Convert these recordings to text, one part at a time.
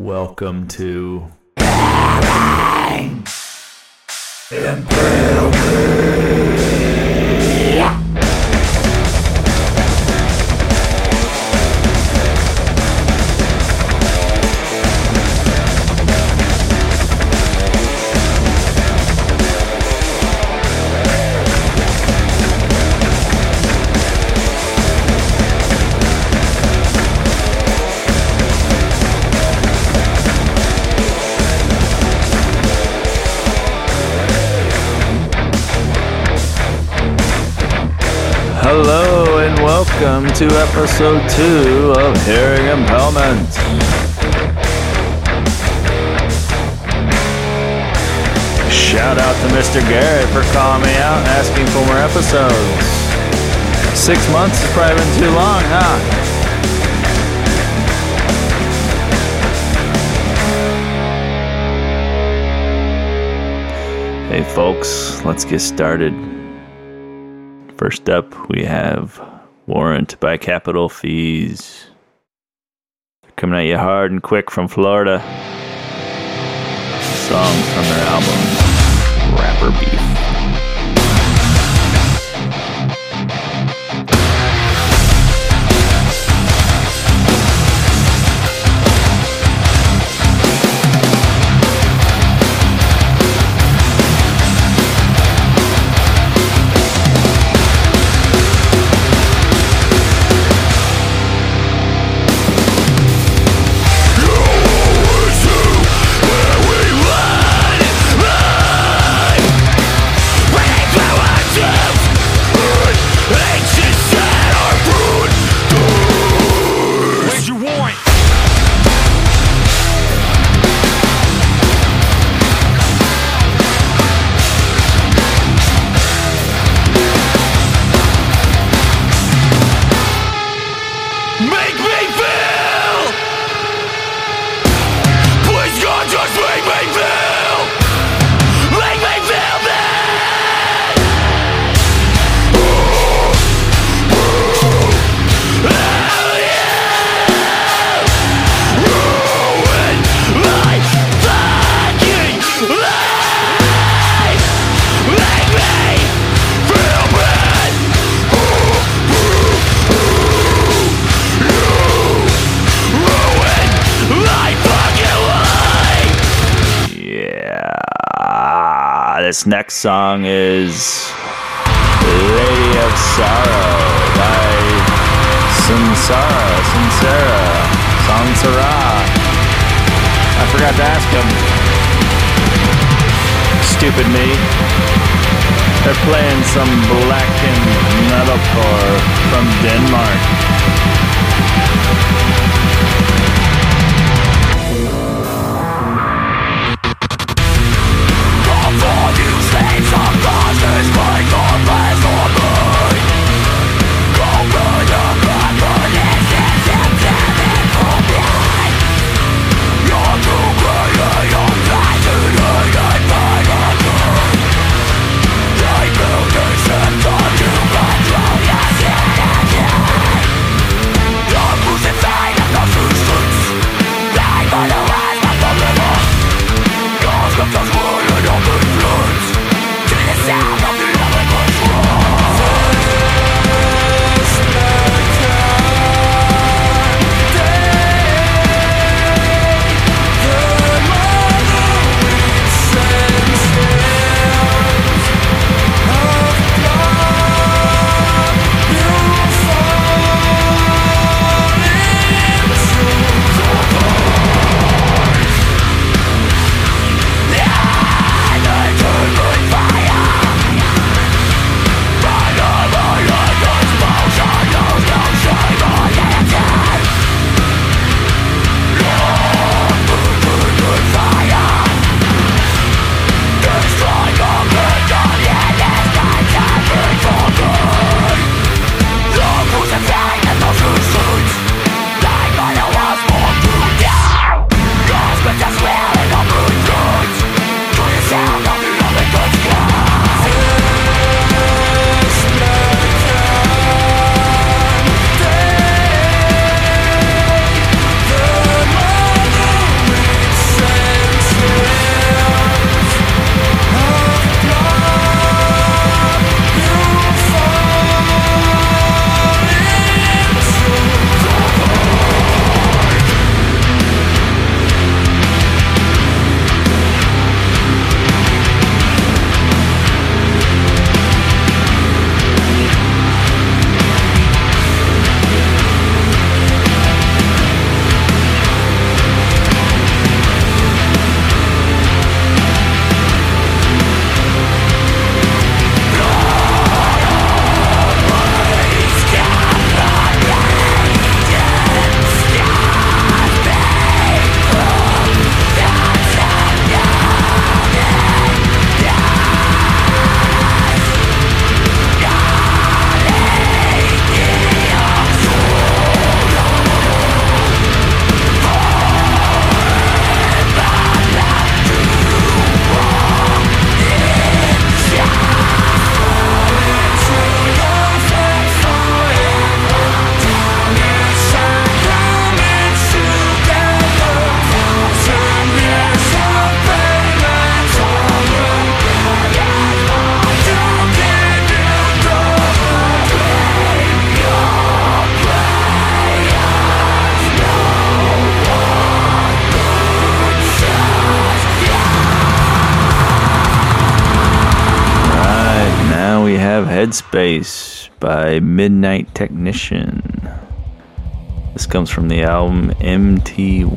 Welcome to Hello to episode two of Hearing Impalement. Shout out to Mr. Garrett for calling me out and asking for more episodes. Six months has probably been too long, huh? Hey folks, let's get started. First up, we have Warrant by Capital Fees. They're coming at you hard and quick from Florida. Songs from their album, Rapper Beef. This next song is Lady of Sorrow by Sansara, Sansara, Sansara. I forgot to ask him. Stupid me. They're playing some blackened metalcore from Denmark. Headspace by Midnight Technician. This comes from the album MT1.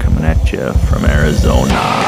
Coming at you from Arizona.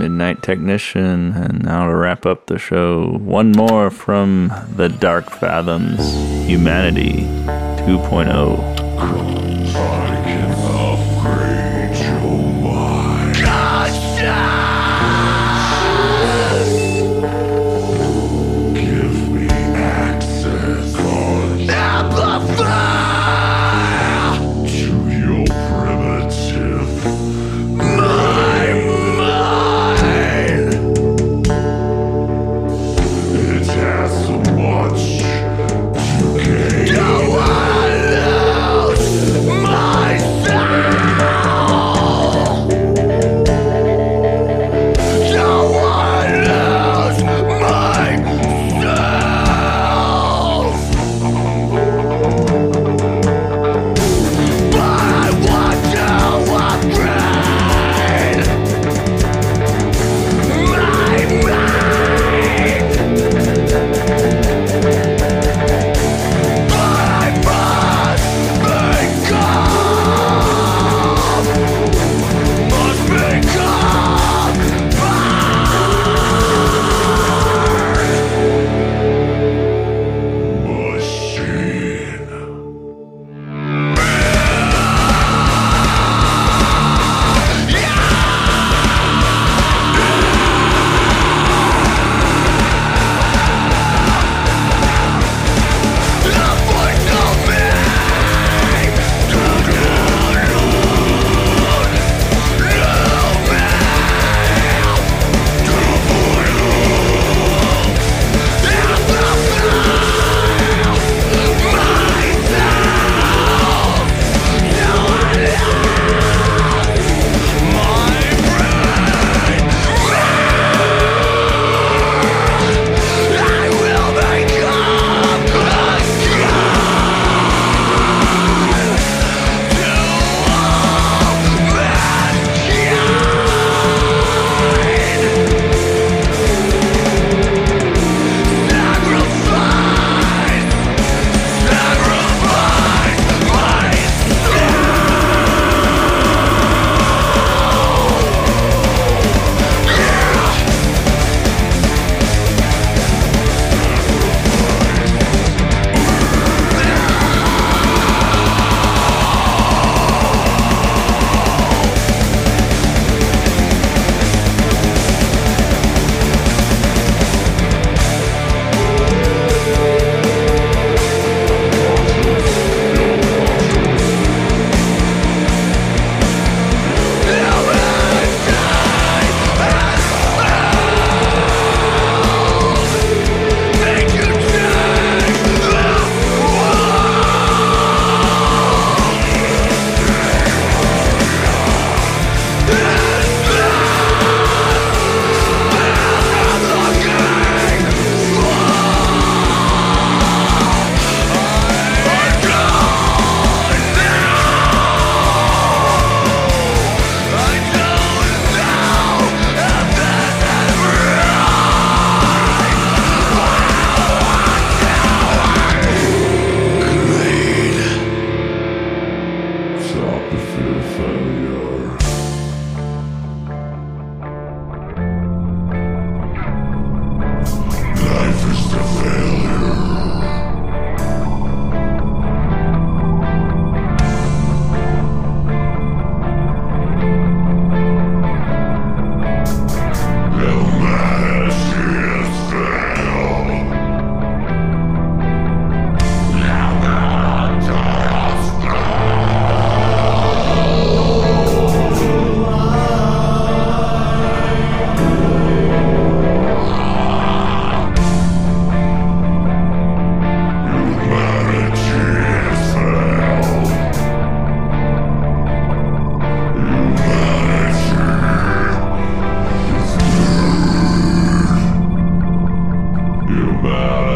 Midnight Technician. And now to wrap up the show, one more from the Dark Fathoms Humanity 2.0.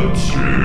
Until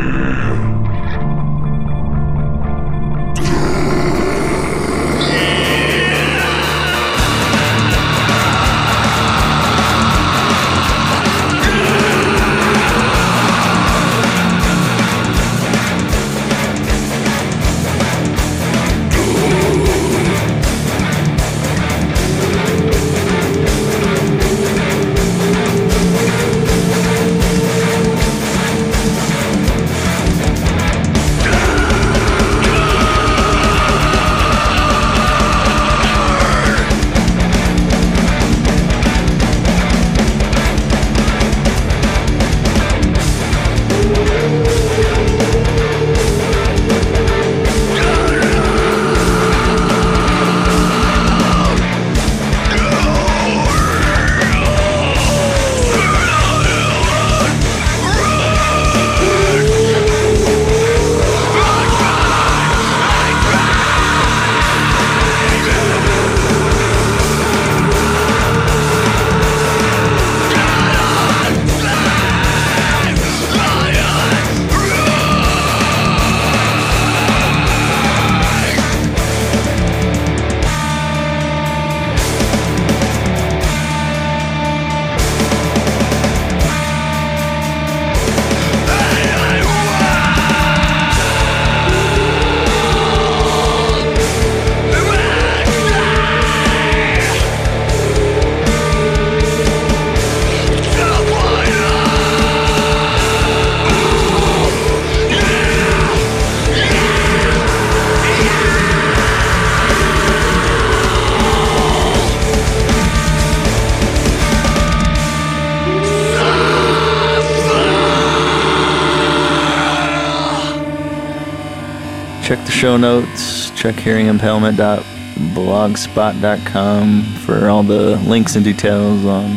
show notes. Check hearingimpalement.blogspot.com for all the links and details on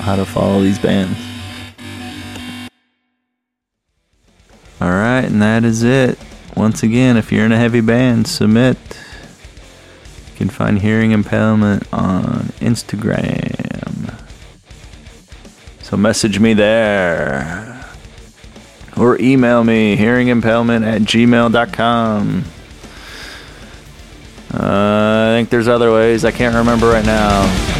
how to follow these bands. All right, and that is it. Once again, if you're in a heavy band, submit. You can find Hearing Impalement on Instagram. So message me there. Or email me, hearingimpalement at gmail.com. Uh, I think there's other ways. I can't remember right now.